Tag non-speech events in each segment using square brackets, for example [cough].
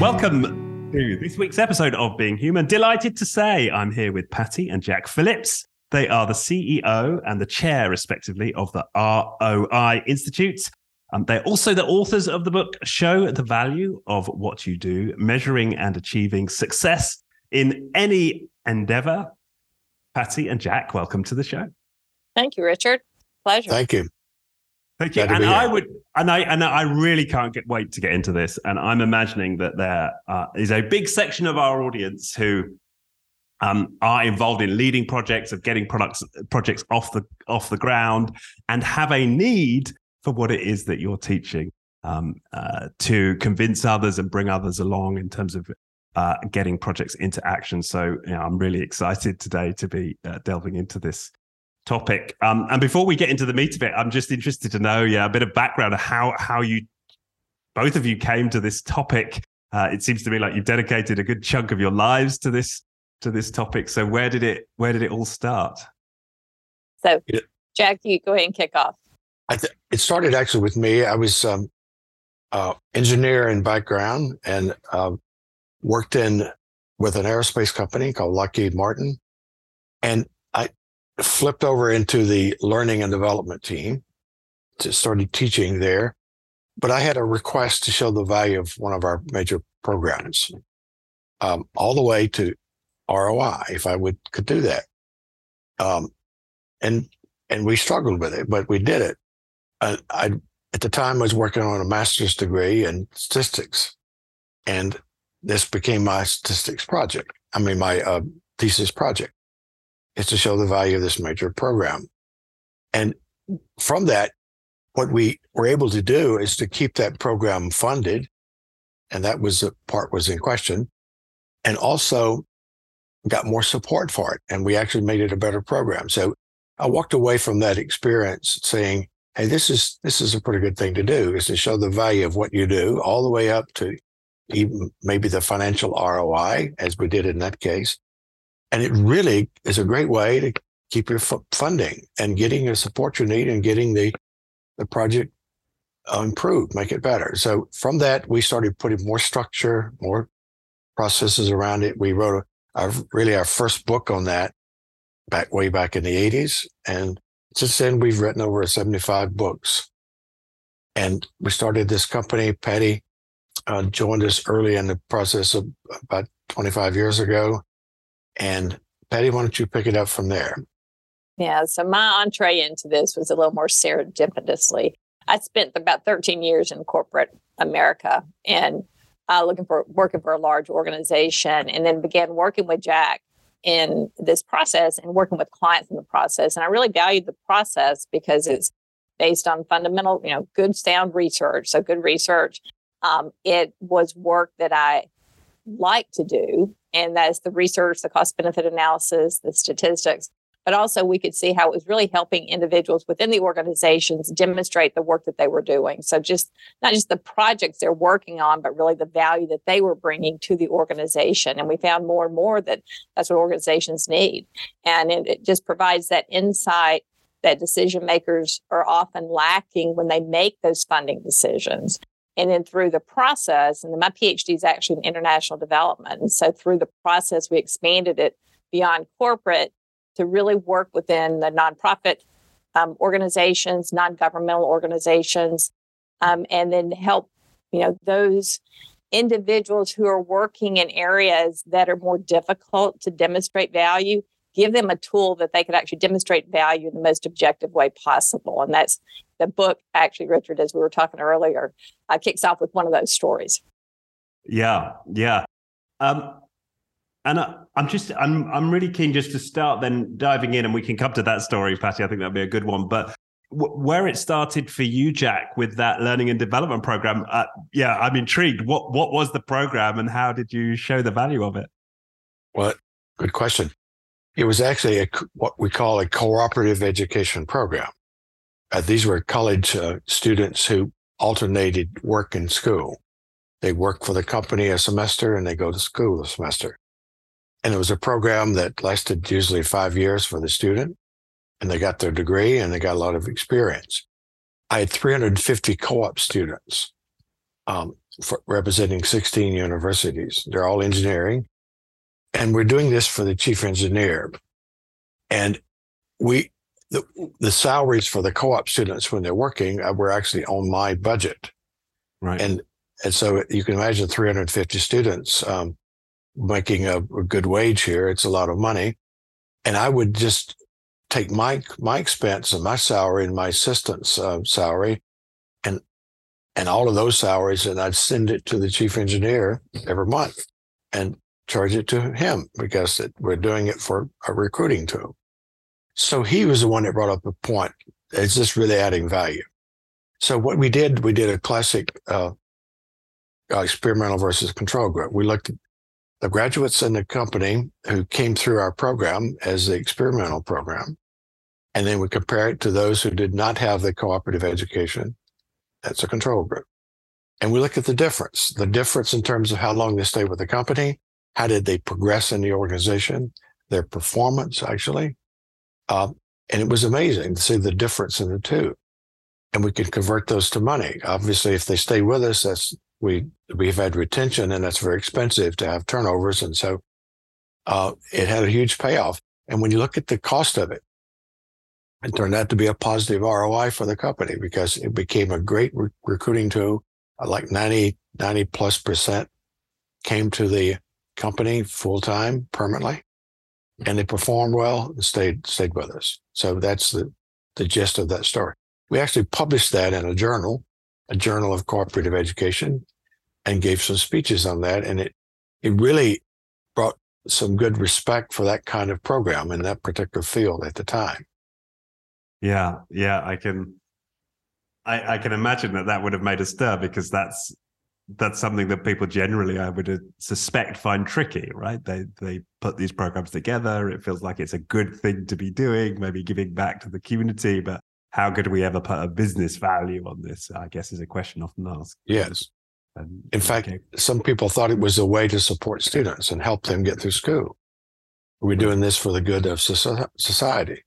Welcome to this week's episode of Being Human. Delighted to say I'm here with Patty and Jack Phillips. They are the CEO and the chair, respectively, of the ROI Institute. Um, they're also the authors of the book Show the Value of What You Do, Measuring and Achieving Success in Any Endeavor. Patty and Jack, welcome to the show. Thank you, Richard. Pleasure. Thank you. Thank you. And I would, and I, and I really can't get wait to get into this. And I'm imagining that there uh, is a big section of our audience who um, are involved in leading projects of getting products projects off the off the ground and have a need for what it is that you're teaching um, uh, to convince others and bring others along in terms of uh, getting projects into action. So you know, I'm really excited today to be uh, delving into this topic. Um, and before we get into the meat of it, I'm just interested to know, yeah, a bit of background of how how you both of you came to this topic. Uh, it seems to me like you've dedicated a good chunk of your lives to this to this topic. So where did it where did it all start? So, Jack, you go ahead and kick off. Th- it started actually with me. I was um, uh, engineer in background and uh, worked in with an aerospace company called Lockheed Martin, and flipped over into the learning and development team to started teaching there. But I had a request to show the value of one of our major programs, um, all the way to ROI, if I would could do that. Um, and and we struggled with it, but we did it. I, I at the time I was working on a master's degree in statistics, and this became my statistics project. I mean, my uh, thesis project is to show the value of this major program. And from that, what we were able to do is to keep that program funded. And that was the part was in question. And also got more support for it. And we actually made it a better program. So I walked away from that experience saying, Hey, this is, this is a pretty good thing to do is to show the value of what you do all the way up to even maybe the financial ROI as we did in that case. And it really is a great way to keep your f- funding and getting the support you need and getting the, the project uh, improved, make it better. So from that, we started putting more structure, more processes around it. We wrote a, really our first book on that back way back in the 80s. And since then, we've written over 75 books. And we started this company. Patty uh, joined us early in the process of about 25 years ago. And Patty, why don't you pick it up from there? Yeah, so my entree into this was a little more serendipitously. I spent about 13 years in corporate America and uh, looking for working for a large organization, and then began working with Jack in this process and working with clients in the process. And I really valued the process because it's based on fundamental, you know, good sound research. So good research. Um, it was work that I like to do, and that's the research, the cost benefit analysis, the statistics. But also, we could see how it was really helping individuals within the organizations demonstrate the work that they were doing. So, just not just the projects they're working on, but really the value that they were bringing to the organization. And we found more and more that that's what organizations need. And it, it just provides that insight that decision makers are often lacking when they make those funding decisions. And then through the process, and my PhD is actually in international development. And so through the process, we expanded it beyond corporate to really work within the nonprofit um, organizations, non-governmental organizations, um, and then help you know those individuals who are working in areas that are more difficult to demonstrate value give them a tool that they could actually demonstrate value in the most objective way possible and that's the book actually richard as we were talking earlier uh, kicks off with one of those stories yeah yeah um, and I, am just I'm I'm really keen just to start then diving in, and we can come to that story, Patty. I think that'd be a good one. But w- where it started for you, Jack, with that learning and development program, uh, yeah, I'm intrigued. What what was the program, and how did you show the value of it? Well, good question. It was actually a, what we call a cooperative education program. Uh, these were college uh, students who alternated work and school. They work for the company a semester and they go to school a semester. And it was a program that lasted usually five years for the student. And they got their degree and they got a lot of experience. I had 350 co op students. Um, representing 16 universities. They're all engineering. And we're doing this for the chief engineer. And we, the, the salaries for the co-op students when they're working uh, were actually on my budget. Right. And, and so you can imagine 350 students um, making a, a good wage here. It's a lot of money. And I would just take my my expense and my salary and my assistant's uh, salary and and all of those salaries and I'd send it to the chief engineer every month and charge it to him because it, we're doing it for a recruiting tool. So he was the one that brought up the point. Is this really adding value? So what we did, we did a classic uh, uh, experimental versus control group. We looked at the graduates in the company who came through our program as the experimental program. And then we compare it to those who did not have the cooperative education. That's a control group. And we look at the difference, the difference in terms of how long they stay with the company, how did they progress in the organization, their performance actually. Uh, and it was amazing to see the difference in the two. And we could convert those to money. Obviously, if they stay with us, that's we we've had retention, and that's very expensive to have turnovers, and so uh, it had a huge payoff. And when you look at the cost of it, it turned out to be a positive ROI for the company because it became a great re- recruiting tool. Like 90, 90 plus percent came to the company full time permanently, and they performed well and stayed stayed with us. So that's the the gist of that story. We actually published that in a journal a journal of cooperative education and gave some speeches on that. And it, it really brought some good respect for that kind of program in that particular field at the time. Yeah. Yeah. I can, I, I can imagine that that would have made a stir because that's, that's something that people generally, I would uh, suspect, find tricky, right? They they put these programs together. It feels like it's a good thing to be doing, maybe giving back to the community, but how could we ever put a business value on this? I guess is a question often asked. Yes. And, In fact, okay. some people thought it was a way to support students and help them get through school. We're doing this for the good of society.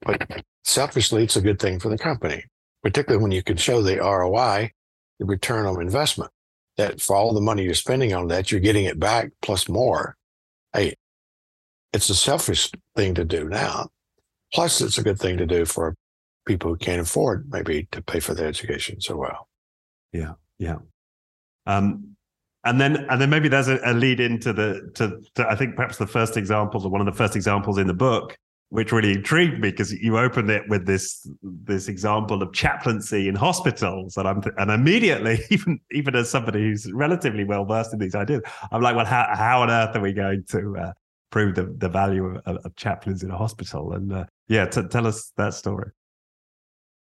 But selfishly, it's a good thing for the company, particularly when you can show the ROI, the return on investment, that for all the money you're spending on that, you're getting it back plus more. Hey, it's a selfish thing to do now. Plus, it's a good thing to do for people who can't afford maybe to pay for their education so well. Yeah, yeah. Um, and then and then maybe there's a, a lead into the to, to, I think perhaps the first examples or one of the first examples in the book, which really intrigued me because you opened it with this this example of chaplaincy in hospitals, and I'm and immediately [laughs] even even as somebody who's relatively well versed in these ideas, I'm like, well, how how on earth are we going to uh, prove the the value of, of, chaplains in a hospital? And uh, yeah, t- tell us that story.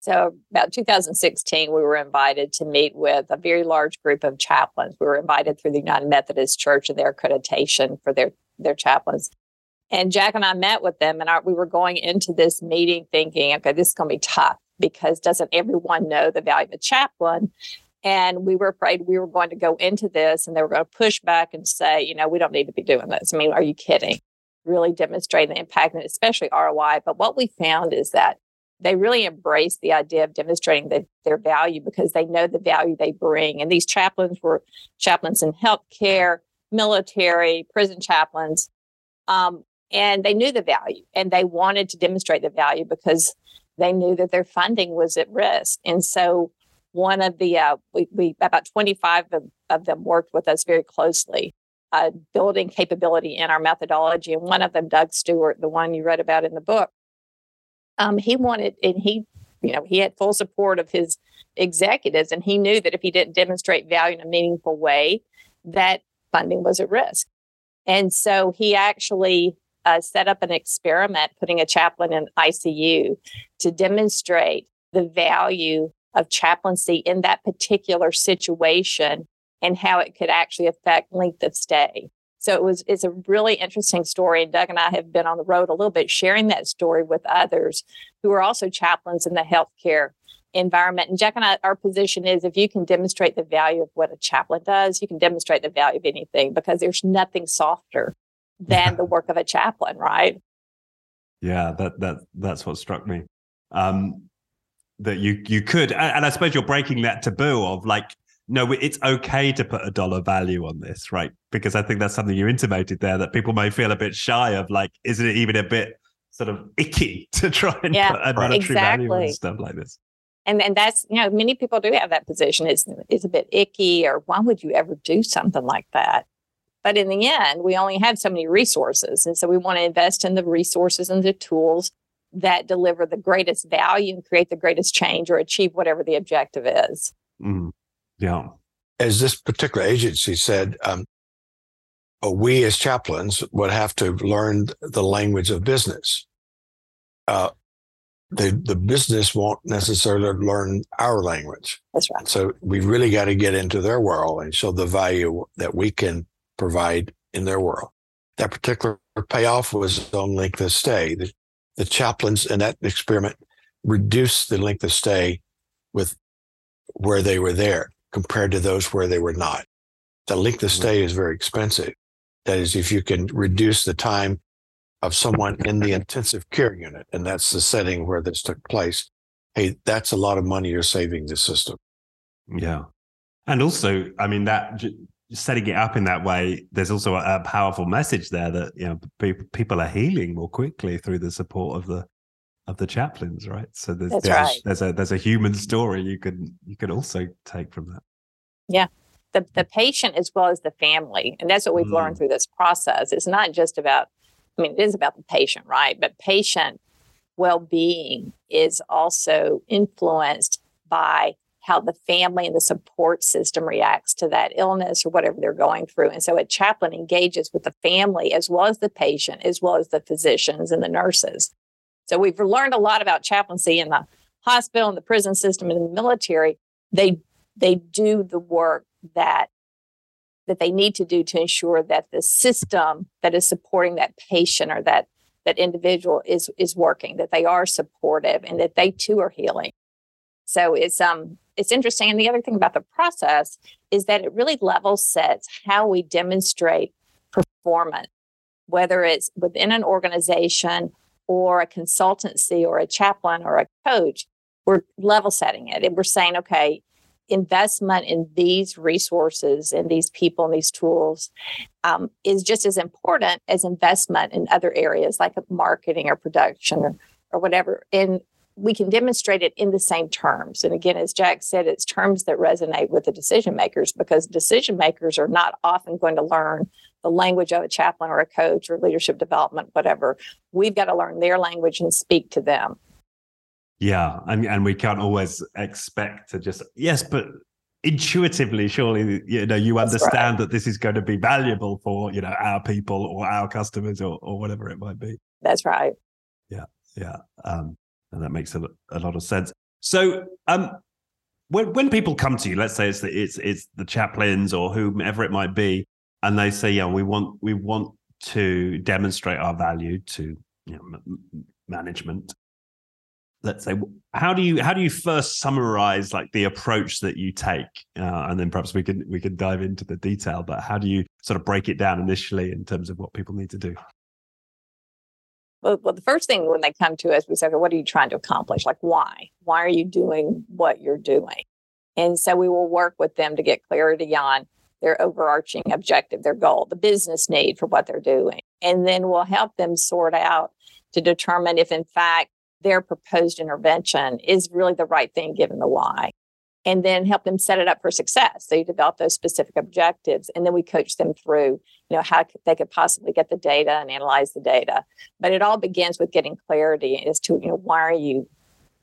So, about 2016, we were invited to meet with a very large group of chaplains. We were invited through the United Methodist Church and their accreditation for their, their chaplains. And Jack and I met with them, and our, we were going into this meeting thinking, okay, this is going to be tough because doesn't everyone know the value of a chaplain? And we were afraid we were going to go into this and they were going to push back and say, you know, we don't need to be doing this. I mean, are you kidding? Really demonstrating the impact and especially ROI. But what we found is that they really embrace the idea of demonstrating the, their value because they know the value they bring. And these chaplains were chaplains in healthcare, military, prison chaplains. Um, and they knew the value and they wanted to demonstrate the value because they knew that their funding was at risk. And so one of the, uh, we, we, about 25 of, of them worked with us very closely. Uh, building capability in our methodology. And one of them, Doug Stewart, the one you read about in the book, um, he wanted, and he, you know, he had full support of his executives, and he knew that if he didn't demonstrate value in a meaningful way, that funding was at risk. And so he actually uh, set up an experiment, putting a chaplain in ICU to demonstrate the value of chaplaincy in that particular situation and how it could actually affect length of stay. So it was it's a really interesting story. And Doug and I have been on the road a little bit sharing that story with others who are also chaplains in the healthcare environment. And Jack and I, our position is if you can demonstrate the value of what a chaplain does, you can demonstrate the value of anything because there's nothing softer than the work of a chaplain, right? Yeah, that that that's what struck me. Um, that you you could, and I suppose you're breaking that taboo of like no, it's okay to put a dollar value on this, right? Because I think that's something you intimated there that people may feel a bit shy of. Like, isn't it even a bit sort of icky [laughs] to try and yeah, put a monetary exactly. value on stuff like this? And and that's you know many people do have that position. It's it's a bit icky, or why would you ever do something like that? But in the end, we only have so many resources, and so we want to invest in the resources and the tools that deliver the greatest value and create the greatest change or achieve whatever the objective is. Mm. Yeah. As this particular agency said, um, uh, we as chaplains would have to learn the language of business. Uh, the the business won't necessarily learn our language. That's right. So we really got to get into their world and show the value that we can provide in their world. That particular payoff was on length of stay. The, the chaplains in that experiment reduced the length of stay with where they were there compared to those where they were not. The length of mm-hmm. stay is very expensive. That is, if you can reduce the time of someone in the intensive care unit, and that's the setting where this took place, hey, that's a lot of money you're saving the system. Yeah. And also, I mean, that setting it up in that way, there's also a, a powerful message there that, you know, people, people are healing more quickly through the support of the, of the chaplains, right? So there's there's, right. there's, a there's a human story you can you can also take from that. Yeah. The the patient as well as the family. And that's what we've mm. learned through this process. It's not just about I mean, it is about the patient, right? But patient well-being is also influenced by how the family and the support system reacts to that illness or whatever they're going through. And so a chaplain engages with the family as well as the patient, as well as the physicians and the nurses. So we've learned a lot about chaplaincy in the hospital and the prison system and the military. They they do the work that that they need to do to ensure that the system that is supporting that patient or that that individual is is working, that they are supportive and that they too are healing. So it's um it's interesting. And the other thing about the process is that it really level sets how we demonstrate performance, whether it's within an organization or a consultancy or a chaplain or a coach, we're level setting it and we're saying, okay, investment in these resources and these people and these tools um, is just as important as investment in other areas like marketing or production or, or whatever. And we can demonstrate it in the same terms. And again, as Jack said, it's terms that resonate with the decision makers because decision makers are not often going to learn the language of a chaplain or a coach or leadership development, whatever. We've got to learn their language and speak to them. Yeah, and and we can't always expect to just yes, but intuitively, surely you know you understand right. that this is going to be valuable for you know our people or our customers or or whatever it might be. That's right. Yeah, yeah, um, and that makes a, a lot of sense. So, um, when when people come to you, let's say it's the, it's it's the chaplains or whomever it might be, and they say, yeah, we want we want to demonstrate our value to you know, m- management. Let's say how do you how do you first summarize like the approach that you take? Uh, and then perhaps we can we can dive into the detail but how do you sort of break it down initially in terms of what people need to do well, the first thing when they come to us we say okay, what are you trying to accomplish? Like why? Why are you doing what you're doing? And so we will work with them to get clarity on their overarching objective their goal the business need for what they're doing. And then we'll help them sort out to determine if in fact their proposed intervention is really the right thing given the why and then help them set it up for success. So you develop those specific objectives, and then we coach them through, you know, how they could possibly get the data and analyze the data. But it all begins with getting clarity as to, you know, why are you,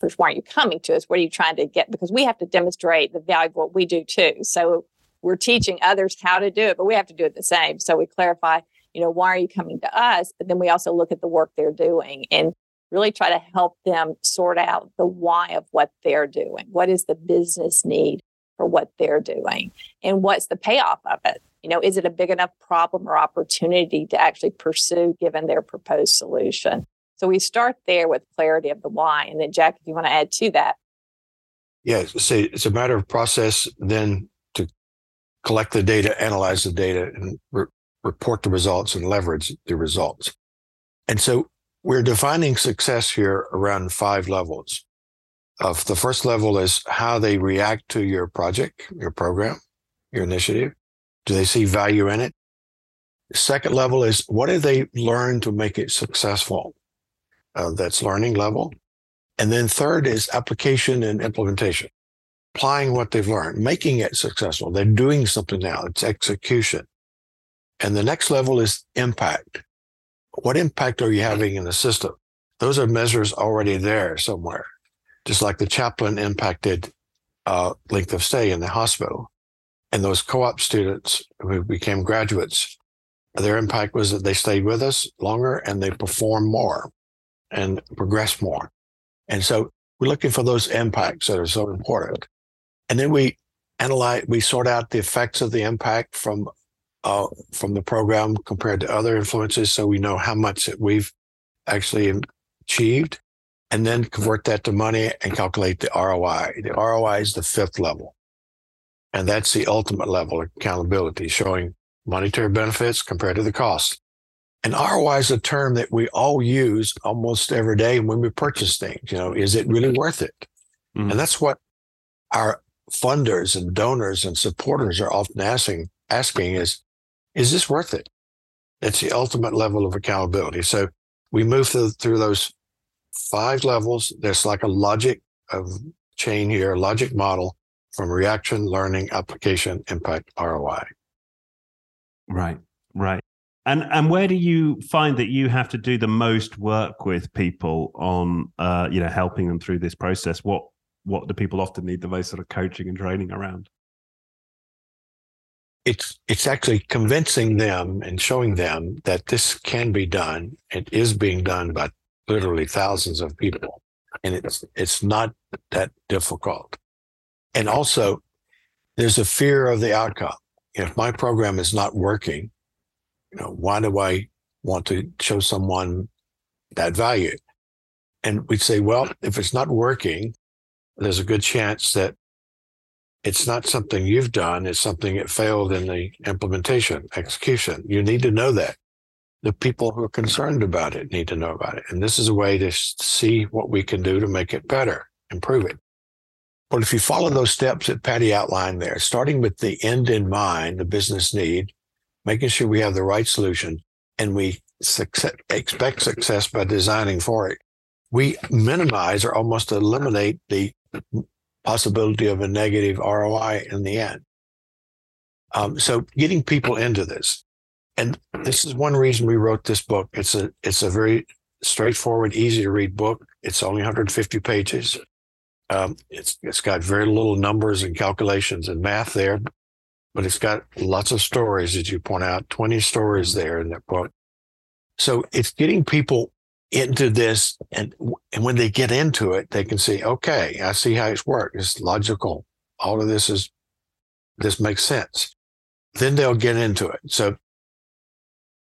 first, why are you coming to us? What are you trying to get? Because we have to demonstrate the value of what we do too. So we're teaching others how to do it, but we have to do it the same. So we clarify, you know, why are you coming to us? But then we also look at the work they're doing and really try to help them sort out the why of what they're doing. What is the business need for what they're doing? And what's the payoff of it? You know, is it a big enough problem or opportunity to actually pursue given their proposed solution? So we start there with clarity of the why. And then, Jack, if you want to add to that. Yeah, so it's a matter of process then to collect the data, analyze the data, and re- report the results and leverage the results. And so we're defining success here around five levels. of the first level is how they react to your project, your program, your initiative. Do they see value in it? Second level is what have they learn to make it successful? Uh, that's learning level. And then third is application and implementation, applying what they've learned, making it successful. They're doing something now. It's execution. And the next level is impact. What impact are you having in the system? Those are measures already there somewhere, just like the chaplain impacted uh, length of stay in the hospital. And those co-op students who became graduates, their impact was that they stayed with us longer and they performed more and progressed more. And so we're looking for those impacts that are so important. And then we analyze, we sort out the effects of the impact from uh, from the program compared to other influences, so we know how much we've actually achieved, and then convert that to money and calculate the ROI. The ROI is the fifth level, and that's the ultimate level of accountability, showing monetary benefits compared to the cost. And ROI is a term that we all use almost every day when we purchase things. You know, is it really worth it? Mm-hmm. And that's what our funders and donors and supporters are often asking asking is is this worth it? It's the ultimate level of accountability. So we move through, through those five levels. There's like a logic of chain here, logic model from reaction, learning, application, impact, ROI. Right, right. And and where do you find that you have to do the most work with people on uh, you know helping them through this process? What what do people often need the most sort of coaching and training around? It's it's actually convincing them and showing them that this can be done. It is being done by literally thousands of people, and it's it's not that difficult. And also, there's a fear of the outcome. If my program is not working, you know, why do I want to show someone that value? And we'd say, well, if it's not working, there's a good chance that it's not something you've done. It's something that failed in the implementation, execution. You need to know that. The people who are concerned about it need to know about it. And this is a way to see what we can do to make it better, improve it. But if you follow those steps that Patty outlined there, starting with the end in mind, the business need, making sure we have the right solution, and we success, expect success by designing for it, we minimize or almost eliminate the possibility of a negative ROI in the end. Um, so getting people into this, and this is one reason we wrote this book. It's a it's a very straightforward, easy to read book. It's only 150 pages. Um, it's it's got very little numbers and calculations and math there, but it's got lots of stories, as you point out, 20 stories there in that book. So it's getting people into this and and when they get into it they can see okay i see how it's worked. It's logical. All of this is this makes sense. Then they'll get into it. So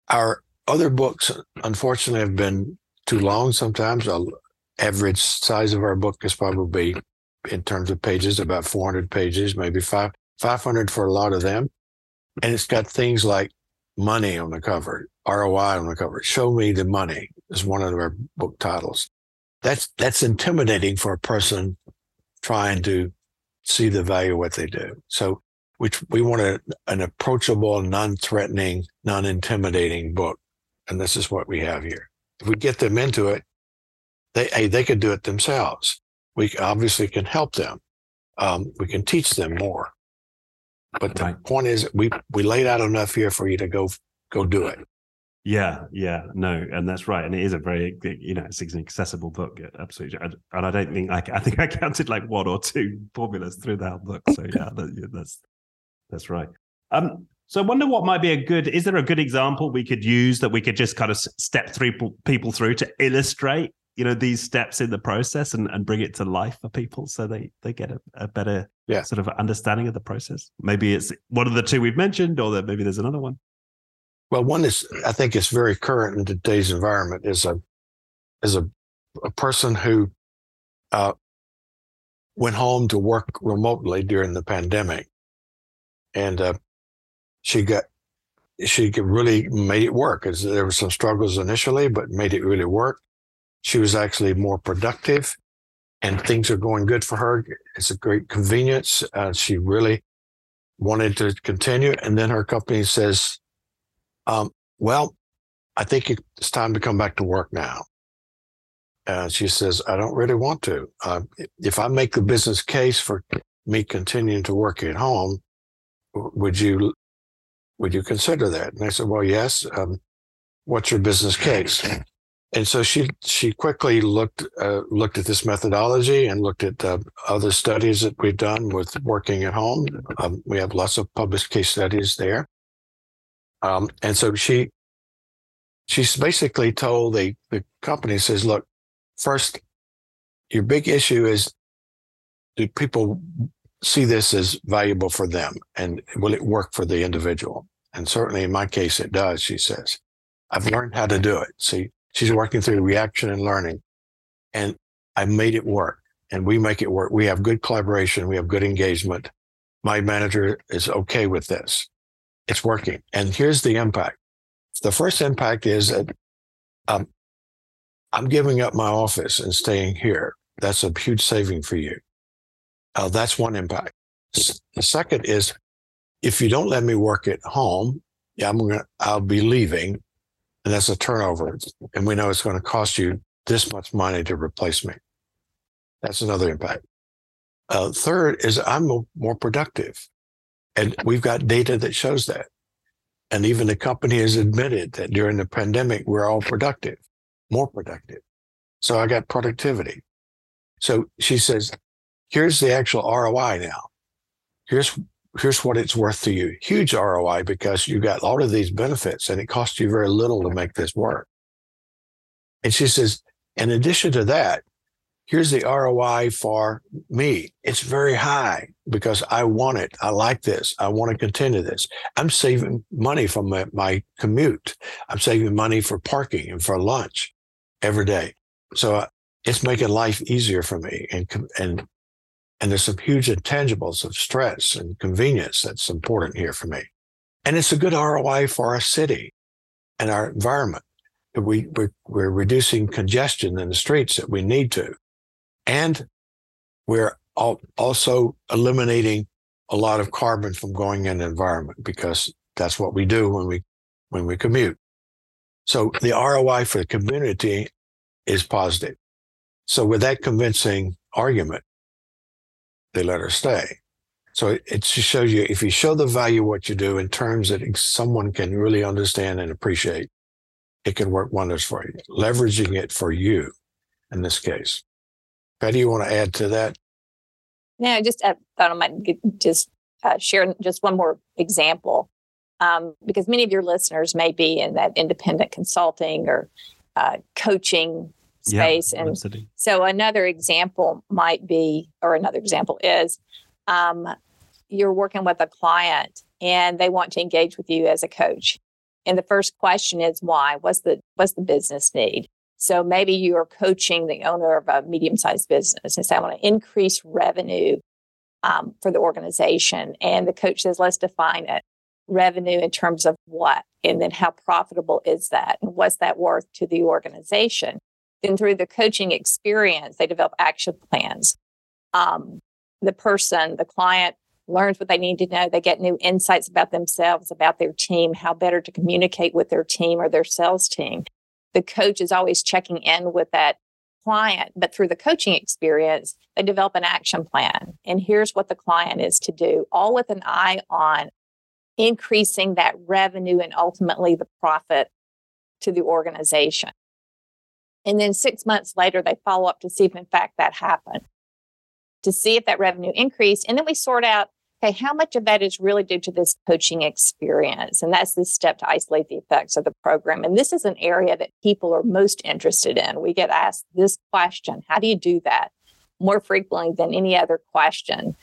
our other books unfortunately have been too long sometimes. The average size of our book is probably in terms of pages about 400 pages maybe 5 500 for a lot of them. And it's got things like money on the cover ROI on the cover. Show me the money is one of our book titles. That's that's intimidating for a person trying to see the value of what they do. So which we want a, an approachable, non-threatening, non-intimidating book. And this is what we have here. If we get them into it, they hey, they could do it themselves. We obviously can help them. Um, we can teach them more. But the right. point is, we we laid out enough here for you to go go do it. Yeah, yeah, no, and that's right, and it is a very, you know, it's an accessible book, absolutely, and I don't think I, I think I counted like one or two formulas through that book, so yeah, that, that's that's right. Um, so I wonder what might be a good. Is there a good example we could use that we could just kind of step through people through to illustrate, you know, these steps in the process and, and bring it to life for people so they they get a, a better yeah. sort of understanding of the process. Maybe it's one of the two we've mentioned, or that maybe there's another one. Well, one is I think is very current in today's environment is a is a a person who uh, went home to work remotely during the pandemic, and uh, she got she really made it work. There were some struggles initially, but made it really work. She was actually more productive. and things are going good for her. It's a great convenience. Uh, she really wanted to continue. And then her company says, um, Well, I think it's time to come back to work now. And she says, I don't really want to. Uh, if I make the business case for me continuing to work at home, would you would you consider that? And I said, Well, yes. Um, what's your business case? And so she she quickly looked uh, looked at this methodology and looked at uh, other studies that we've done with working at home. Um, we have lots of published case studies there. Um, and so she she's basically told the the company says, look, first, your big issue is do people see this as valuable for them and will it work for the individual? And certainly in my case, it does. She says, I've learned how to do it. See She's working through reaction and learning. And I made it work and we make it work. We have good collaboration. We have good engagement. My manager is okay with this. It's working. And here's the impact. The first impact is that um, I'm giving up my office and staying here. That's a huge saving for you. Uh, that's one impact. The second is if you don't let me work at home, yeah, I'm gonna, I'll be leaving and that's a turnover. And we know it's going to cost you this much money to replace me. That's another impact. Uh, third is I'm more productive. And we've got data that shows that. And even the company has admitted that during the pandemic, we're all productive, more productive. So I got productivity. So she says, here's the actual ROI now. Here's here's what it's worth to you. Huge ROI because you got all of these benefits and it costs you very little to make this work. And she says, in addition to that, here's the ROI for me. It's very high because I want it. I like this. I want to continue this. I'm saving money from my, my commute. I'm saving money for parking and for lunch every day. So uh, it's making life easier for me and, and and there's some huge intangibles of stress and convenience that's important here for me. And it's a good ROI for our city and our environment. We, we're, we're reducing congestion in the streets that we need to. And we're also eliminating a lot of carbon from going in the environment because that's what we do when we, when we commute. So the ROI for the community is positive. So with that convincing argument, they let her stay. So it, just shows you if you show the value of what you do in terms that someone can really understand and appreciate, it can work wonders for you. Leveraging it for you in this case. Patty, you want to add to that? No, I just I thought I might just uh, share just one more example um, because many of your listeners may be in that independent consulting or uh, coaching space. Yeah, and so another example might be, or another example is, um, you're working with a client and they want to engage with you as a coach. And the first question is why? What's the what's the business need? So maybe you are coaching the owner of a medium-sized business and say, I want to increase revenue um, for the organization. And the coach says, let's define it. Revenue in terms of what? And then how profitable is that? And what's that worth to the organization? Then through the coaching experience, they develop action plans. Um, the person, the client learns what they need to know. They get new insights about themselves, about their team, how better to communicate with their team or their sales team. The coach is always checking in with that client, but through the coaching experience, they develop an action plan. And here's what the client is to do, all with an eye on increasing that revenue and ultimately the profit to the organization. And then six months later, they follow up to see if, in fact, that happened, to see if that revenue increased. And then we sort out, okay, how much of that is really due to this coaching experience? And that's the step to isolate the effects of the program. And this is an area that people are most interested in. We get asked this question How do you do that? More frequently than any other question.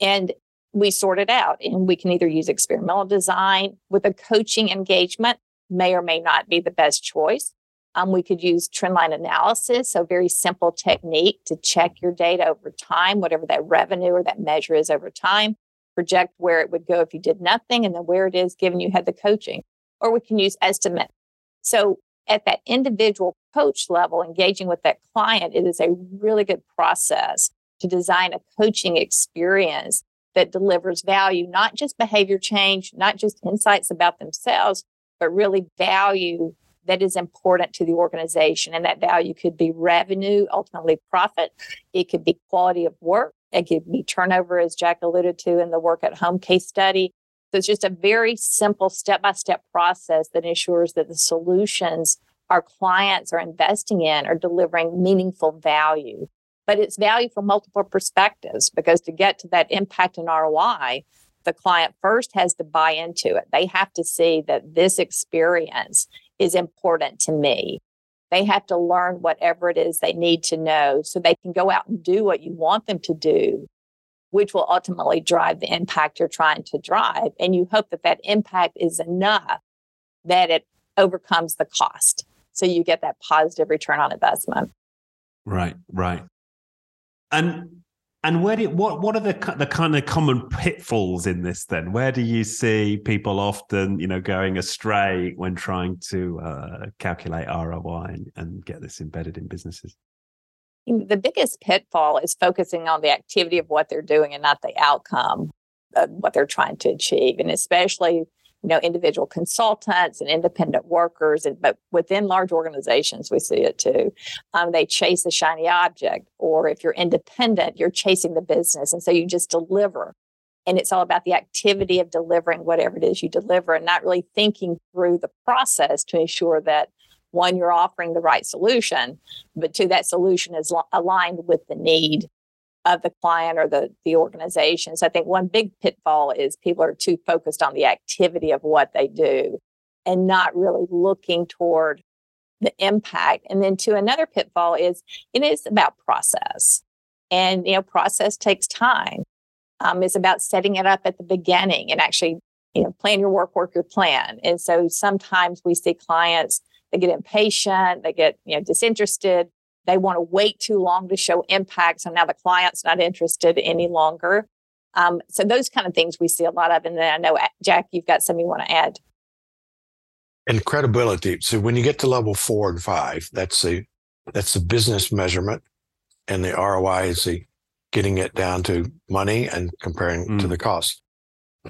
And we sort it out. And we can either use experimental design with a coaching engagement, may or may not be the best choice. Um, we could use trendline analysis, so very simple technique to check your data over time, whatever that revenue or that measure is over time, project where it would go if you did nothing, and then where it is given you had the coaching. Or we can use estimate. So at that individual coach level, engaging with that client, it is a really good process to design a coaching experience that delivers value, not just behavior change, not just insights about themselves, but really value that is important to the organization. And that value could be revenue, ultimately profit. It could be quality of work. It could be turnover, as Jack alluded to in the work at home case study. So it's just a very simple step by step process that ensures that the solutions our clients are investing in are delivering meaningful value. But it's value from multiple perspectives because to get to that impact and ROI, the client first has to buy into it. They have to see that this experience is important to me. They have to learn whatever it is they need to know so they can go out and do what you want them to do, which will ultimately drive the impact you're trying to drive. And you hope that that impact is enough that it overcomes the cost. So you get that positive return on investment. Right, right. And and where do what what are the the kind of common pitfalls in this then? Where do you see people often you know going astray when trying to uh, calculate ROI and, and get this embedded in businesses? The biggest pitfall is focusing on the activity of what they're doing and not the outcome of what they're trying to achieve, and especially you know individual consultants and independent workers and but within large organizations we see it too. Um, they chase a shiny object or if you're independent you're chasing the business and so you just deliver. And it's all about the activity of delivering whatever it is you deliver and not really thinking through the process to ensure that one you're offering the right solution but two that solution is lo- aligned with the need of the client or the the organization. So I think one big pitfall is people are too focused on the activity of what they do and not really looking toward the impact. And then to another pitfall is it is about process. And you know, process takes time. Um, it's about setting it up at the beginning and actually, you know, plan your work, work your plan. And so sometimes we see clients they get impatient, they get you know disinterested they want to wait too long to show impact. So now the client's not interested any longer. Um, so those kind of things we see a lot of. And then I know, uh, Jack, you've got something you want to add. And credibility. So when you get to level four and five, that's the that's the business measurement, and the ROI is the getting it down to money and comparing mm. to the cost.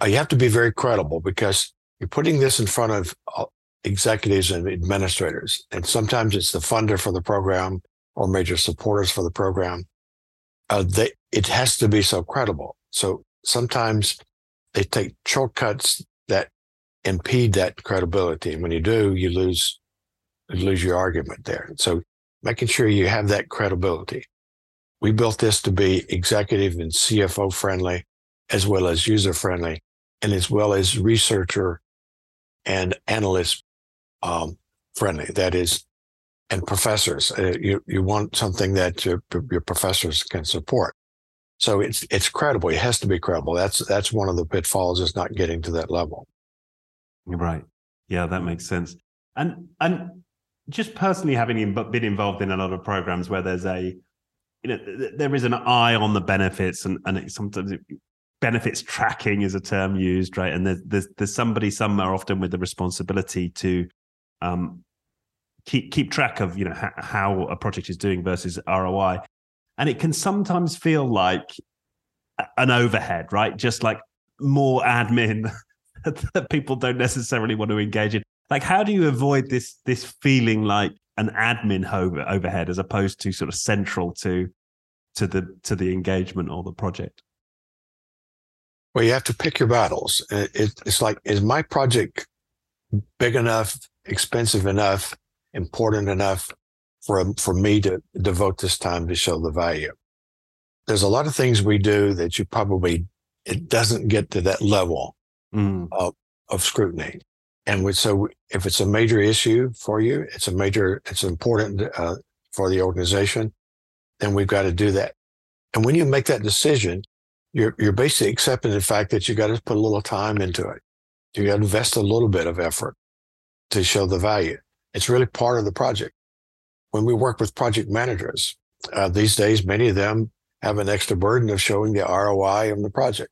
Uh, you have to be very credible because you're putting this in front of uh, executives and administrators, and sometimes it's the funder for the program, or major supporters for the program, uh, they, it has to be so credible. So sometimes they take shortcuts that impede that credibility. And when you do, you lose, you lose your argument there. So making sure you have that credibility. We built this to be executive and CFO friendly, as well as user friendly, and as well as researcher and analyst um, friendly. That is, and professors. Uh, you you want something that your, your professors can support. So it's it's credible. It has to be credible. That's that's one of the pitfalls is not getting to that level. Right. Yeah, that makes sense. And and just personally having been involved in a lot of programs where there's a you know there is an eye on the benefits and and it, sometimes it, benefits tracking is a term used right and there's there's, there's somebody somewhere often with the responsibility to um, keep keep track of you know ha- how a project is doing versus ROI, and it can sometimes feel like an overhead, right? Just like more admin [laughs] that people don't necessarily want to engage in. Like, how do you avoid this this feeling like an admin over, overhead as opposed to sort of central to to the to the engagement or the project? Well, you have to pick your battles. It, it's like, is my project big enough, expensive enough important enough for, for me to devote this time to show the value. There's a lot of things we do that you probably, it doesn't get to that level mm. of, of scrutiny. And we, so if it's a major issue for you, it's a major, it's important uh, for the organization, then we've got to do that. And when you make that decision, you're, you're basically accepting the fact that you got to put a little time into it. You got to invest a little bit of effort to show the value. It's really part of the project. When we work with project managers, uh, these days, many of them have an extra burden of showing the ROI of the project.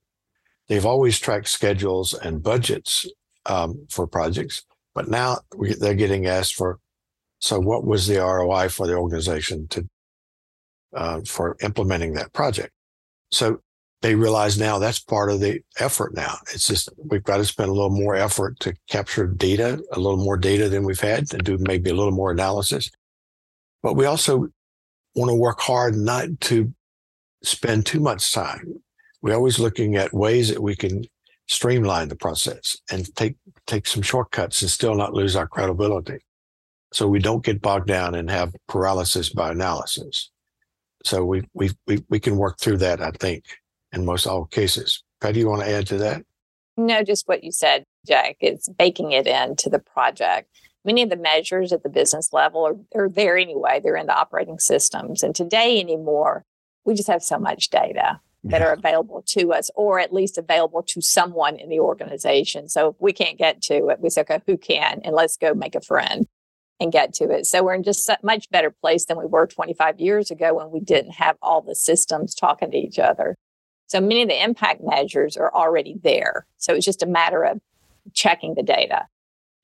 They've always tracked schedules and budgets um, for projects, but now we, they're getting asked for So, what was the ROI for the organization to uh, for implementing that project? So they realize now that's part of the effort. Now it's just we've got to spend a little more effort to capture data, a little more data than we've had, and do maybe a little more analysis. But we also want to work hard not to spend too much time. We're always looking at ways that we can streamline the process and take take some shortcuts and still not lose our credibility. So we don't get bogged down and have paralysis by analysis. So we we we, we can work through that, I think, in most all cases. Patti, you want to add to that? No, just what you said, Jack. It's baking it into the project. Many of the measures at the business level are, are there anyway. They're in the operating systems. And today anymore, we just have so much data that yeah. are available to us, or at least available to someone in the organization. So if we can't get to it, we say, okay, who can? And let's go make a friend and get to it. So we're in just a much better place than we were 25 years ago when we didn't have all the systems talking to each other. So many of the impact measures are already there. So it's just a matter of checking the data.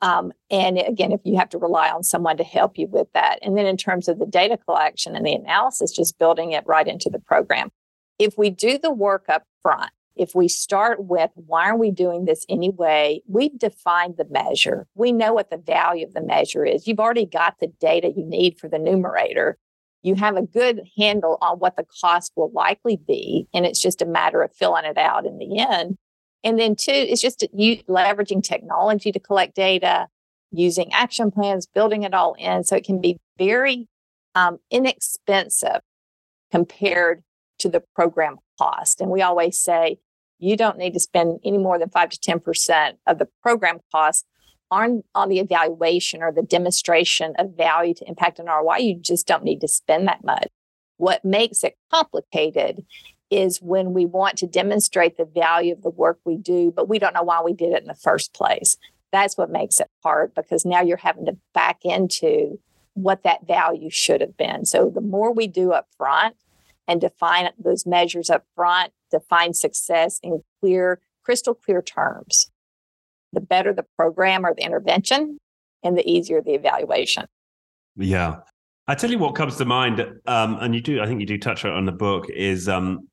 Um, and again, if you have to rely on someone to help you with that. And then in terms of the data collection and the analysis, just building it right into the program. If we do the work up front, if we start with why are we doing this anyway, we've defined the measure. We know what the value of the measure is. You've already got the data you need for the numerator. You have a good handle on what the cost will likely be. And it's just a matter of filling it out in the end. And then, two, it's just you leveraging technology to collect data, using action plans, building it all in. So it can be very um, inexpensive compared to the program cost. And we always say you don't need to spend any more than 5 to 10% of the program cost on, on the evaluation or the demonstration of value to impact an ROI. You just don't need to spend that much. What makes it complicated is when we want to demonstrate the value of the work we do, but we don't know why we did it in the first place. That's what makes it hard because now you're having to back into what that value should have been. So the more we do up front, and define those measures up front, define success in clear, crystal clear terms. The better the program or the intervention, and the easier the evaluation. Yeah. I tell you what comes to mind, um, and you do, I think you do touch on the book, is um,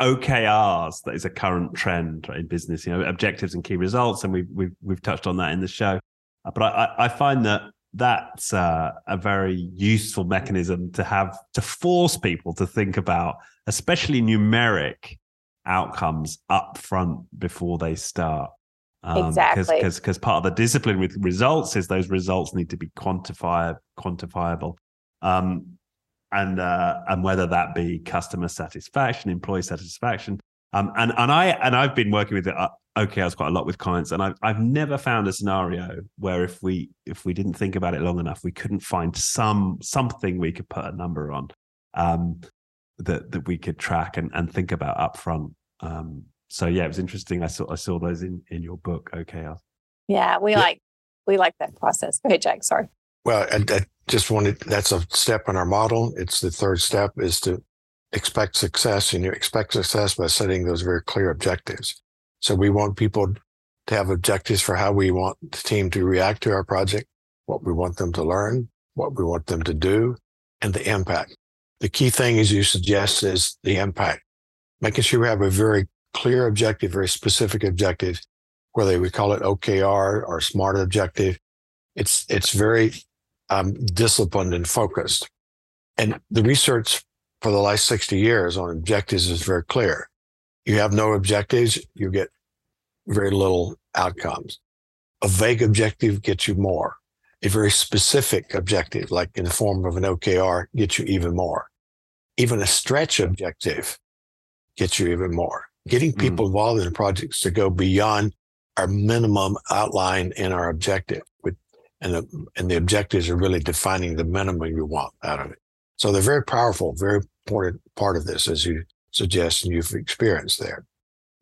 OKRs. That is a current trend in business. You know, objectives and key results, and we've we've we've touched on that in the show. But I, I find that that's uh, a very useful mechanism to have to force people to think about, especially numeric outcomes up front before they start. Um, exactly. Because because part of the discipline with results is those results need to be quantifiable, quantifiable, um, and uh, and whether that be customer satisfaction, employee satisfaction, um, and and I and I've been working with uh, OKRs quite a lot with clients, and I've I've never found a scenario where if we if we didn't think about it long enough, we couldn't find some something we could put a number on um, that that we could track and, and think about upfront. Um, so yeah, it was interesting. I saw I saw those in in your book, OKRs. Yeah, we yeah. like we like that process. Go ahead, Jack. Sorry. Well, I, I just wanted that's a step in our model. It's the third step is to expect success, and you expect success by setting those very clear objectives. So we want people to have objectives for how we want the team to react to our project, what we want them to learn, what we want them to do, and the impact. The key thing, as you suggest, is the impact. Making sure we have a very clear objective, very specific objective, whether we call it OKR or SMART objective. It's it's very um, disciplined and focused. And the research for the last 60 years on objectives is very clear you have no objectives, you get very little outcomes. A vague objective gets you more. A very specific objective, like in the form of an OKR, gets you even more. Even a stretch objective gets you even more. Getting hmm. people mm. involved in projects to go beyond our minimum outline and our objective. With, and, the, and the objectives are really defining the minimum you want out of it. So they're very powerful, very important part of this, as you suggest and you've experienced there.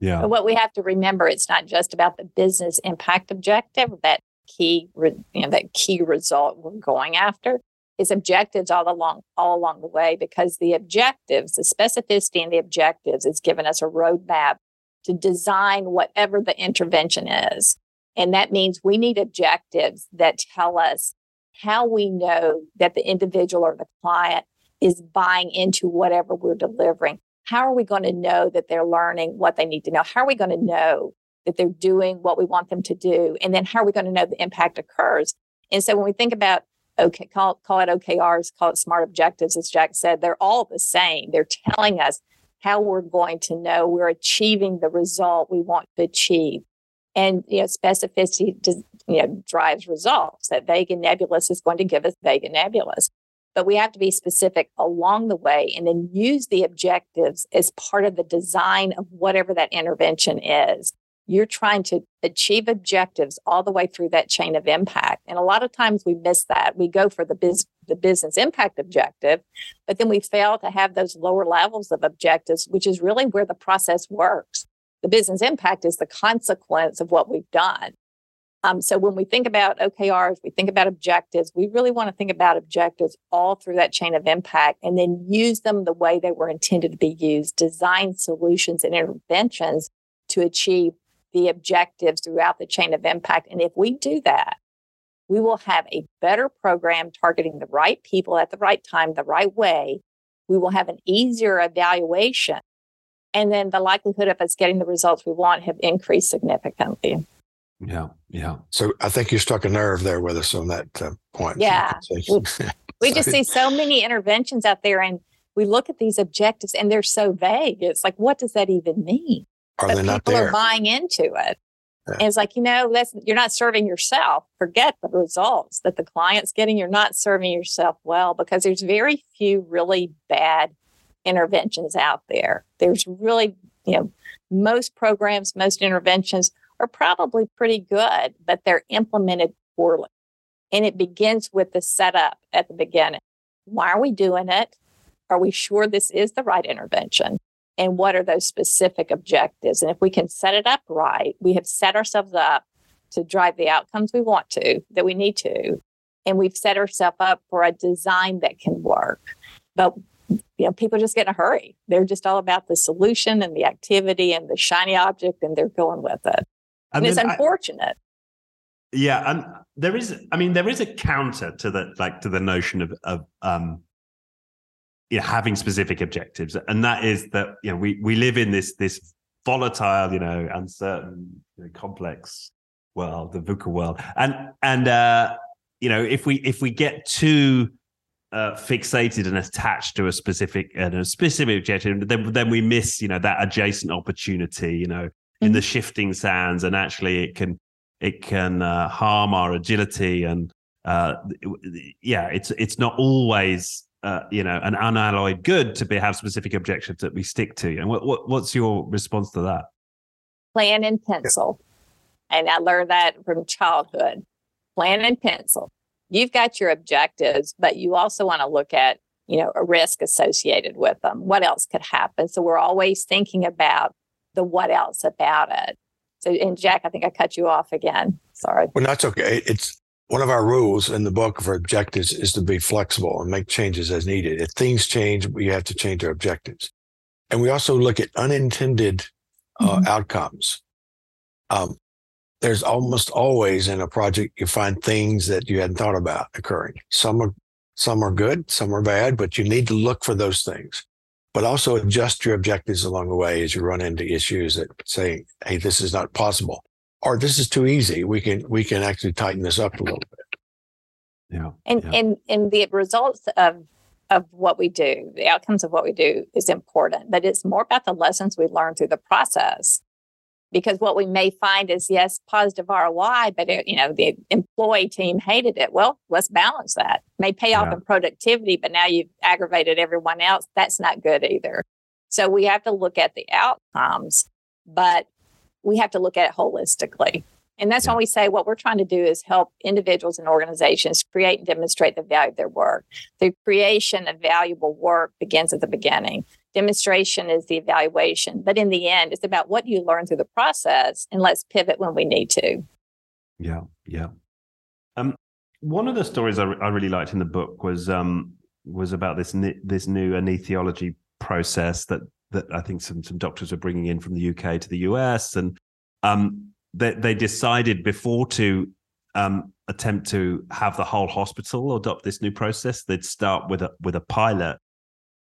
Yeah. But what we have to remember, it's not just about the business impact objective, that key, you know, that key result we're going after. It's objectives all along, all along the way, because the objectives, the specificity in the objectives, is giving us a roadmap to design whatever the intervention is. And that means we need objectives that tell us how we know that the individual or the client is buying into whatever we're delivering. How are we going to know that they're learning what they need to know? How are we going to know that they're doing what we want them to do? And then how are we going to know the impact occurs? And so when we think about okay, call, call it OKRs, call it smart objectives, as Jack said, they're all the same. They're telling us how we're going to know we're achieving the result we want to achieve. And you know, specificity does, you know, drives results. That and nebulous is going to give us and nebulous. But we have to be specific along the way and then use the objectives as part of the design of whatever that intervention is. You're trying to achieve objectives all the way through that chain of impact. And a lot of times we miss that. We go for the, biz- the business impact objective, but then we fail to have those lower levels of objectives, which is really where the process works. The business impact is the consequence of what we've done. Um, so when we think about OKRs, we think about objectives, we really want to think about objectives all through that chain of impact and then use them the way they were intended to be used, design solutions and interventions to achieve the objectives throughout the chain of impact. And if we do that, we will have a better program targeting the right people at the right time, the right way. We will have an easier evaluation. And then the likelihood of us getting the results we want have increased significantly. Yeah, yeah. So I think you struck a nerve there with us on that uh, point. Yeah, we, we just see so many interventions out there, and we look at these objectives, and they're so vague. It's like, what does that even mean? Are but they not there? People are buying into it. Yeah. And it's like, you know, that's you're not serving yourself. Forget the results that the client's getting. You're not serving yourself well because there's very few really bad interventions out there. There's really, you know, most programs, most interventions are probably pretty good, but they're implemented poorly. And it begins with the setup at the beginning. Why are we doing it? Are we sure this is the right intervention? And what are those specific objectives? And if we can set it up right, we have set ourselves up to drive the outcomes we want to, that we need to. And we've set ourselves up for a design that can work. But you know, people just get in a hurry. They're just all about the solution and the activity and the shiny object, and they're going with it and, it's unfortunate. I, yeah, and there is. I mean, there is a counter to the like to the notion of of um, you know, having specific objectives, and that is that you know we we live in this this volatile, you know, uncertain, you know, complex world, the VUCA world, and and uh, you know if we if we get too uh, fixated and attached to a specific and a specific objective, then then we miss you know that adjacent opportunity. You know, in the mm-hmm. shifting sands, and actually it can it can uh, harm our agility and uh, yeah, it's it's not always uh, you know an unalloyed good to be have specific objectives that we stick to. And what, what what's your response to that? Plan and pencil, and I learned that from childhood. Plan and pencil. You've got your objectives, but you also want to look at you know a risk associated with them. What else could happen? So we're always thinking about the what else about it. So, and Jack, I think I cut you off again. Sorry. Well, that's okay. It's one of our rules in the book for objectives is to be flexible and make changes as needed. If things change, we have to change our objectives. And we also look at unintended uh, mm-hmm. outcomes. Um, there's almost always in a project you find things that you hadn't thought about occurring. Some are some are good, some are bad, but you need to look for those things but also adjust your objectives along the way as you run into issues that say, "Hey, this is not possible," or "This is too easy." We can we can actually tighten this up a little bit. Yeah, and yeah. and and the results of of what we do, the outcomes of what we do is important, but it's more about the lessons we learn through the process because what we may find is yes positive roi but it, you know the employee team hated it well let's balance that may pay off yeah. in productivity but now you've aggravated everyone else that's not good either so we have to look at the outcomes but we have to look at it holistically and that's yeah. why we say what we're trying to do is help individuals and organizations create and demonstrate the value of their work. The creation of valuable work begins at the beginning demonstration is the evaluation. But in the end, it's about what you learn through the process and let's pivot when we need to. Yeah, yeah. Um, one of the stories I, I really liked in the book was um, was about this this new anesthesiology process that that I think some some doctors are bringing in from the UK to the US, and um, they, they decided before to um, attempt to have the whole hospital adopt this new process. They'd start with a with a pilot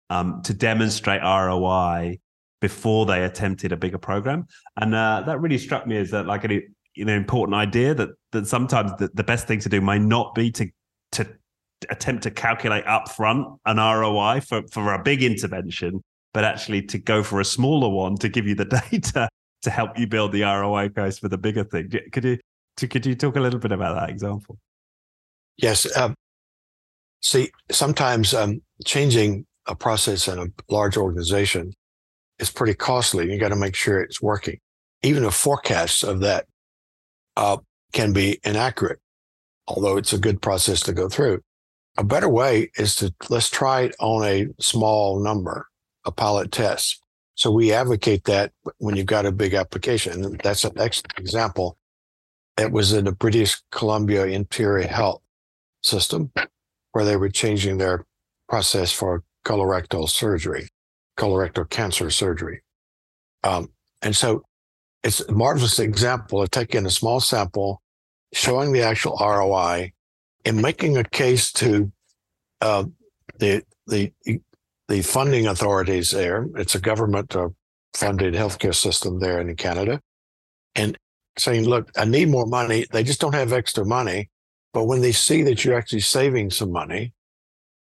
um, to demonstrate ROI before they attempted a bigger program, and uh, that really struck me as that like an, an important idea that that sometimes the, the best thing to do may not be to to attempt to calculate upfront an ROI for for a big intervention, but actually to go for a smaller one to give you the [laughs] data to help you build the ROI case for the bigger thing. Could you could you talk a little bit about that example? Yes. Um, see, sometimes um, changing a process in a large organization is pretty costly. You got to make sure it's working. Even a forecast of that uh, can be inaccurate, although it's a good process to go through. A better way is to let's try it on a small number, a pilot test. So we advocate that when you've got a big application. And that's an excellent example. It was in the British Columbia Interior Health System where they were changing their process for colorectal surgery, colorectal cancer surgery. Um, and so it's a marvelous example of taking a small sample, showing the actual ROI, and making a case to uh, the the the funding authorities there. It's a government uh, funded healthcare system there in Canada, and saying, "Look, I need more money." They just don't have extra money, but when they see that you're actually saving some money,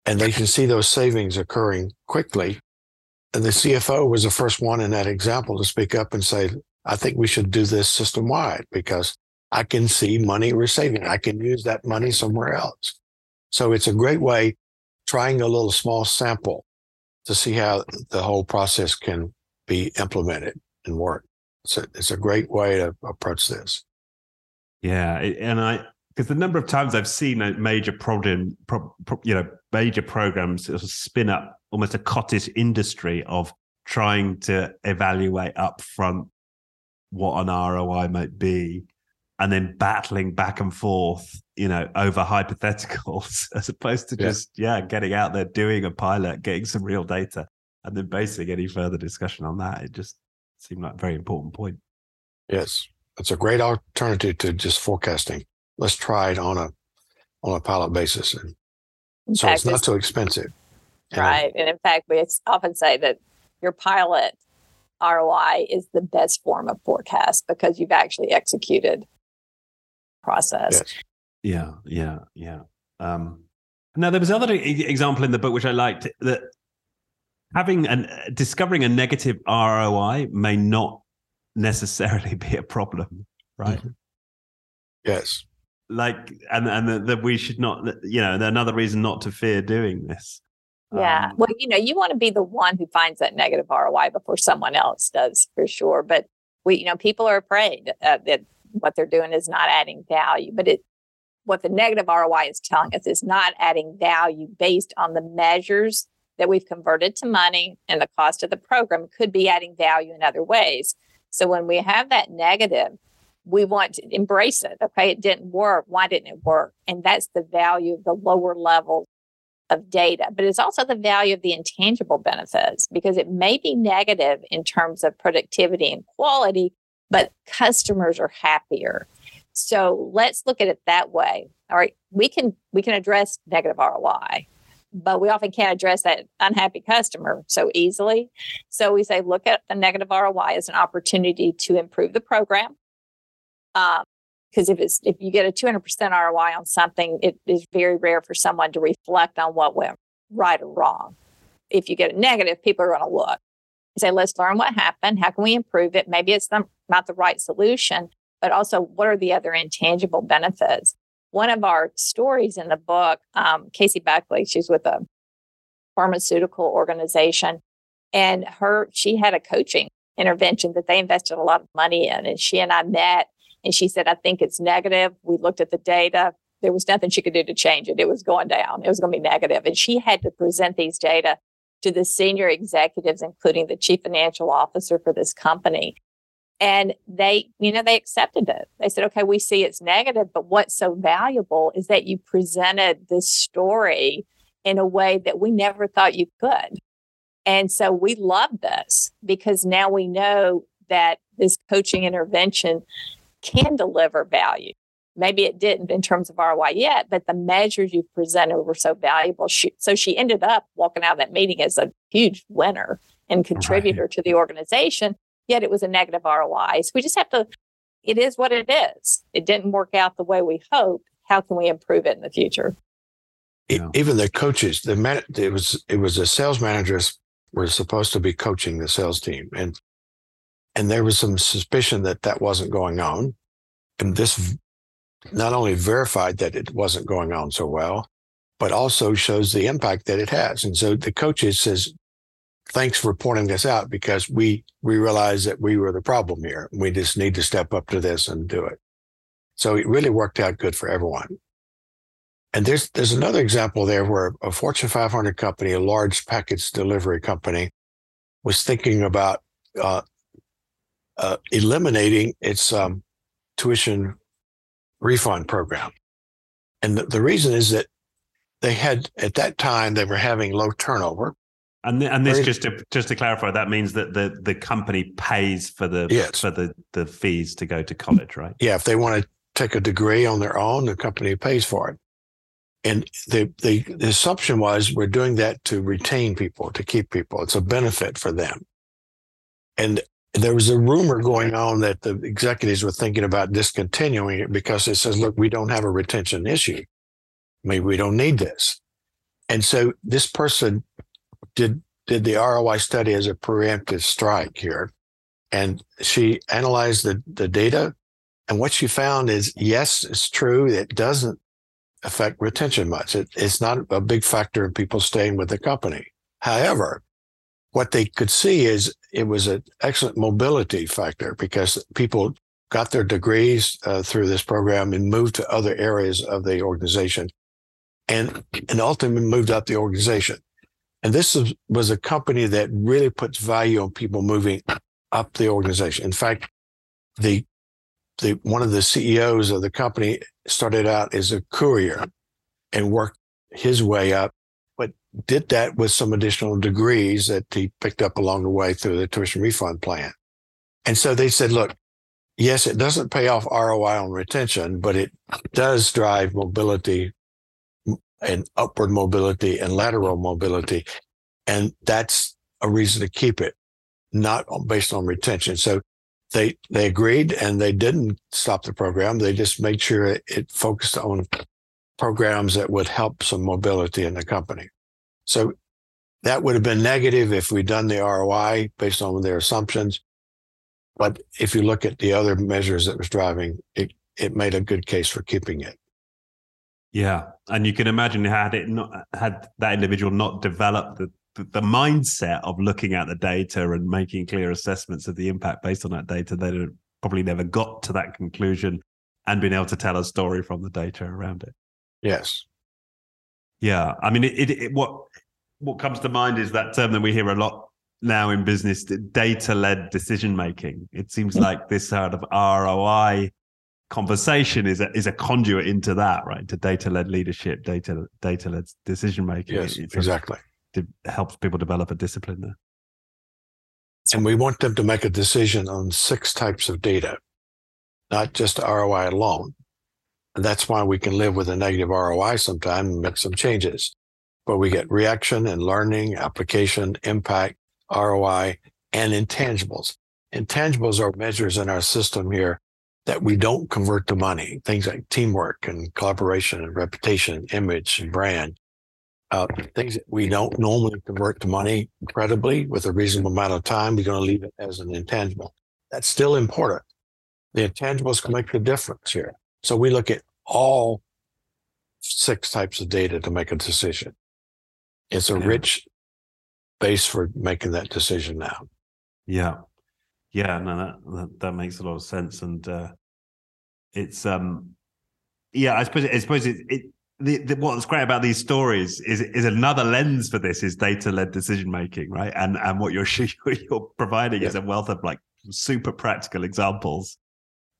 and they can see those savings occurring quickly, and the CFO was the first one in that example to speak up and say, "I think we should do this system wide because." I can see money we're saving. I can use that money somewhere else. So it's a great way trying a little small sample to see how the whole process can be implemented and work. So it's a great way to approach this. Yeah, and I because the number of times I've seen a major program, pro, pro, you know, major programs spin up almost a cottage industry of trying to evaluate upfront what an ROI might be and then battling back and forth, you know, over hypotheticals [laughs] as opposed to just, yeah, getting out there, doing a pilot, getting some real data, and then basing any further discussion on that. It just seemed like a very important point. Yes. It's a great alternative to just forecasting. Let's try it on a on a pilot basis. And so fact, it's not too expensive. Right. And in fact, we often say that your pilot ROI is the best form of forecast because you've actually executed process. Yes. Yeah, yeah, yeah. Um, now there was another example in the book which I liked that having and discovering a negative ROI may not necessarily [laughs] be a problem, right? Mm-hmm. Yes. Like, and and that we should not, you know, another reason not to fear doing this. Yeah. Um, well, you know, you want to be the one who finds that negative ROI before someone else does, for sure. But we, you know, people are afraid uh, that what they're doing is not adding value. But it, what the negative ROI is telling us is not adding value based on the measures that we've converted to money and the cost of the program could be adding value in other ways. So when we have that negative, we want to embrace it. Okay, it didn't work. Why didn't it work? And that's the value of the lower level of data, but it's also the value of the intangible benefits because it may be negative in terms of productivity and quality, but customers are happier. So let's look at it that way. All right, we can we can address negative ROI, but we often can't address that unhappy customer so easily. So we say look at the negative ROI as an opportunity to improve the program. because um, if it's if you get a 200% ROI on something, it is very rare for someone to reflect on what went right or wrong. If you get a negative, people are going to look say, let's learn what happened. How can we improve it? Maybe it's not the right solution, but also what are the other intangible benefits? One of our stories in the book, um, Casey Buckley, she's with a pharmaceutical organization, and her she had a coaching intervention that they invested a lot of money in, and she and I met, and she said, "I think it's negative." We looked at the data. There was nothing she could do to change it. It was going down. It was going to be negative, and she had to present these data to the senior executives, including the chief financial officer for this company. And they, you know, they accepted it. They said, okay, we see it's negative, but what's so valuable is that you presented this story in a way that we never thought you could. And so we love this because now we know that this coaching intervention can deliver value. maybe it didn't in terms of ROI yet, but the measures you presented were so valuable. She, so she ended up walking out of that meeting as a huge winner and contributor right. to the organization. Yet it was a negative ROI. So we just have to. It is what it is. It didn't work out the way we hoped. How can we improve it in the future? Even the coaches, the man, it was it was the sales managers were supposed to be coaching the sales team, and and there was some suspicion that that wasn't going on, and this not only verified that it wasn't going on so well, but also shows the impact that it has. And so the coaches says, thanks for pointing this out because we we realize that we were the problem here. We just need to step up to this and do it. So it really worked out good for everyone. And there's there's another example there where a Fortune 500 company, a large package delivery company, was thinking about uh, uh, eliminating its um, tuition refund program. And the, the reason is that they had at that time they were having low turnover. And th- and this just to just to clarify, that means that the the company pays for the yes. for the the fees to go to college, right? Yeah, if they want to take a degree on their own, the company pays for it. And the, the the assumption was we're doing that to retain people, to keep people. It's a benefit for them. And there was a rumor going on that the executives were thinking about discontinuing it because it says, look, we don't have a retention issue. Maybe we don't need this. And so this person did did the ROI study as a preemptive strike here. And she analyzed the, the data. And what she found is yes, it's true. It doesn't affect retention much. It, it's not a big factor in people staying with the company. However, what they could see is it was an excellent mobility factor because people got their degrees uh, through this program and moved to other areas of the organization and, and ultimately moved up the organization. And this was, was a company that really puts value on people moving up the organization. In fact, the, the, one of the CEOs of the company started out as a courier and worked his way up but did that with some additional degrees that he picked up along the way through the tuition refund plan. And so they said, look, yes, it doesn't pay off ROI on retention, but it does drive mobility and upward mobility and lateral mobility. And that's a reason to keep it, not based on retention. So they, they agreed and they didn't stop the program. They just made sure it, focused on programs that would help some mobility in the company. So that would have been negative if we'd done the ROI based on their assumptions. But if you look at the other measures that was driving, it, it made a good case for keeping it. Yeah. And you can imagine had it not had that individual not developed the, the, mindset of looking at the data and making clear assessments of the impact based on that data, they'd have probably never got to that conclusion and been able to tell a story from the data around it. Yes. Yeah, I mean, it, it, it, what what comes to mind is that term that we hear a lot now in business: data-led decision making. It seems hmm. like this sort of ROI conversation is a, is a conduit into that, right? To data-led leadership, data data-led decision making. Yes, it's exactly. It helps people develop a discipline there. And we want them to make a decision on six types of data, not just ROI alone. And that's why we can live with a negative ROI sometimes and make some changes. But we get reaction and learning, application, impact, ROI, and intangibles. Intangibles are measures in our system here that we don't convert to money. Things like teamwork and collaboration and reputation, image and brand. Uh, things that we don't normally convert to money incredibly with a reasonable amount of time. We're going to leave it as an intangible. That's still important. The intangibles can make the difference here. So we look at all six types of data to make a decision. It's a yeah. rich base for making that decision now. Yeah. Yeah, no, that, that, that makes a lot of sense. And uh it's um yeah, I suppose I suppose it, it the, the, what's great about these stories is is another lens for this is data led decision making, right? And and what you're [laughs] you're providing yeah. is a wealth of like super practical examples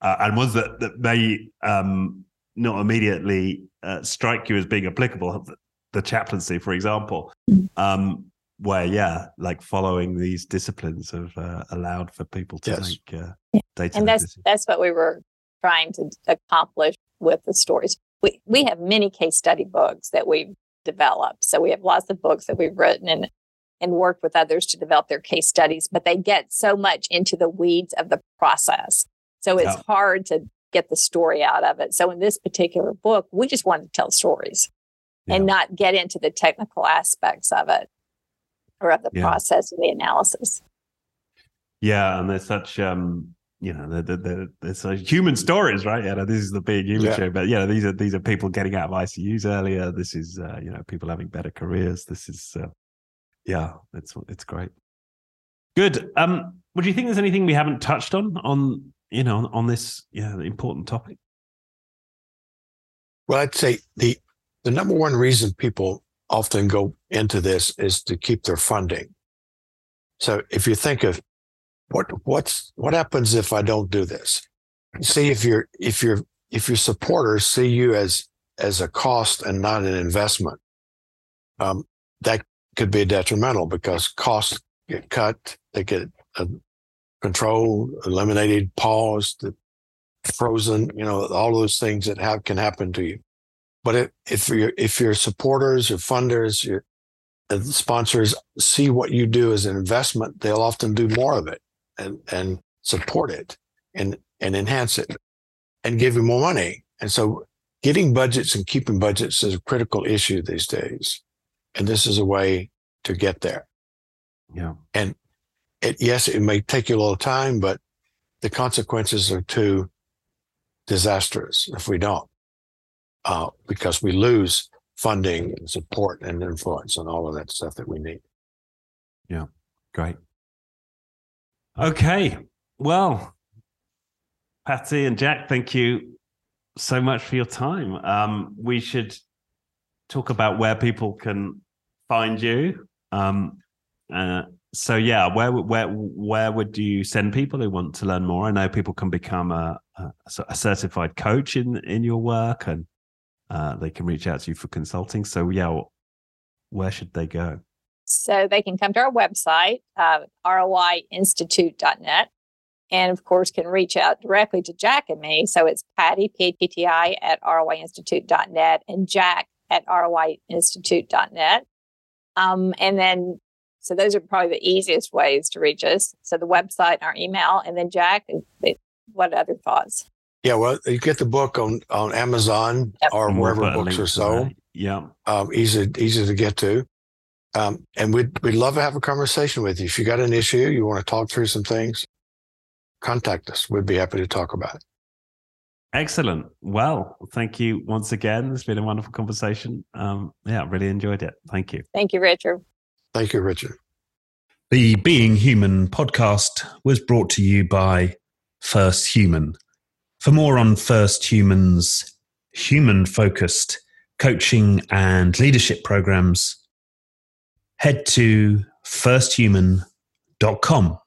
uh, and ones that that may um, not immediately uh, strike you as being applicable. The chaplaincy, for example, mm. um, where yeah, like following these disciplines have uh, allowed for people to yes. make uh, yeah. data. And that's decisions. that's what we were trying to accomplish with the stories. We we have many case study books that we've developed. So we have lots of books that we've written and and worked with others to develop their case studies, but they get so much into the weeds of the process. So it's yeah. hard to get the story out of it. So in this particular book, we just wanted to tell stories yeah. and not get into the technical aspects of it or of the yeah. process and the analysis. Yeah, and there's such um you know, the, the, the, it's a human stories, right? Yeah, this is the big human yeah. show, but yeah, these are these are people getting out of ICUs earlier. This is uh, you know people having better careers. This is uh, yeah, it's it's great. Good. Um, would you think there's anything we haven't touched on on you know on, on this yeah important topic? Well, I'd say the the number one reason people often go into this is to keep their funding. So if you think of what what's what happens if I don't do this? See if your if your if your supporters see you as as a cost and not an investment, um, that could be detrimental because costs get cut, they get uh, controlled, eliminated, paused, frozen. You know all those things that have can happen to you. But if, if your if your supporters, your funders, your sponsors see what you do as an investment, they'll often do more of it and, and support it and, and enhance it and give you more money. And so getting budgets and keeping budgets is a critical issue these days. And this is a way to get there. Yeah. And it, yes, it may take you a little time, but the consequences are too disastrous if we don't, uh, because we lose funding and support and influence and all of that stuff that we need. Yeah. Great. Okay. Well, Patti and Jack, thank you so much for your time. Um, we should talk about where people can find you. Um, uh, so yeah, where where where would you send people who want to learn more? I know people can become a, a, a certified coach in in your work, and uh, they can reach out to you for consulting. So yeah, where should they go? So they can come to our website, uh, roiinstitute.net, and of course can reach out directly to Jack and me. So it's Patti, P-A-T-T-I, at roiinstitute.net and Jack at roiinstitute.net. Um, and then, so those are probably the easiest ways to reach us. So the website, and our email, and then Jack, what other thoughts? Yeah, well, you get the book on on Amazon yep. or wherever books are sold. Yeah, um, easy easy to get to. Um, and we'd, we'd love to have a conversation with you. If you got an issue, you want to talk through some things, contact us. We'd be happy to talk about it. Excellent. Well, thank you once again. It's been a wonderful conversation. Um, yeah, really enjoyed it. Thank you. Thank you, Richard. Thank you, Richard. The Being Human podcast was brought to you by First Human. For more on First Human's human focused coaching and leadership programs, head to firsthuman.com.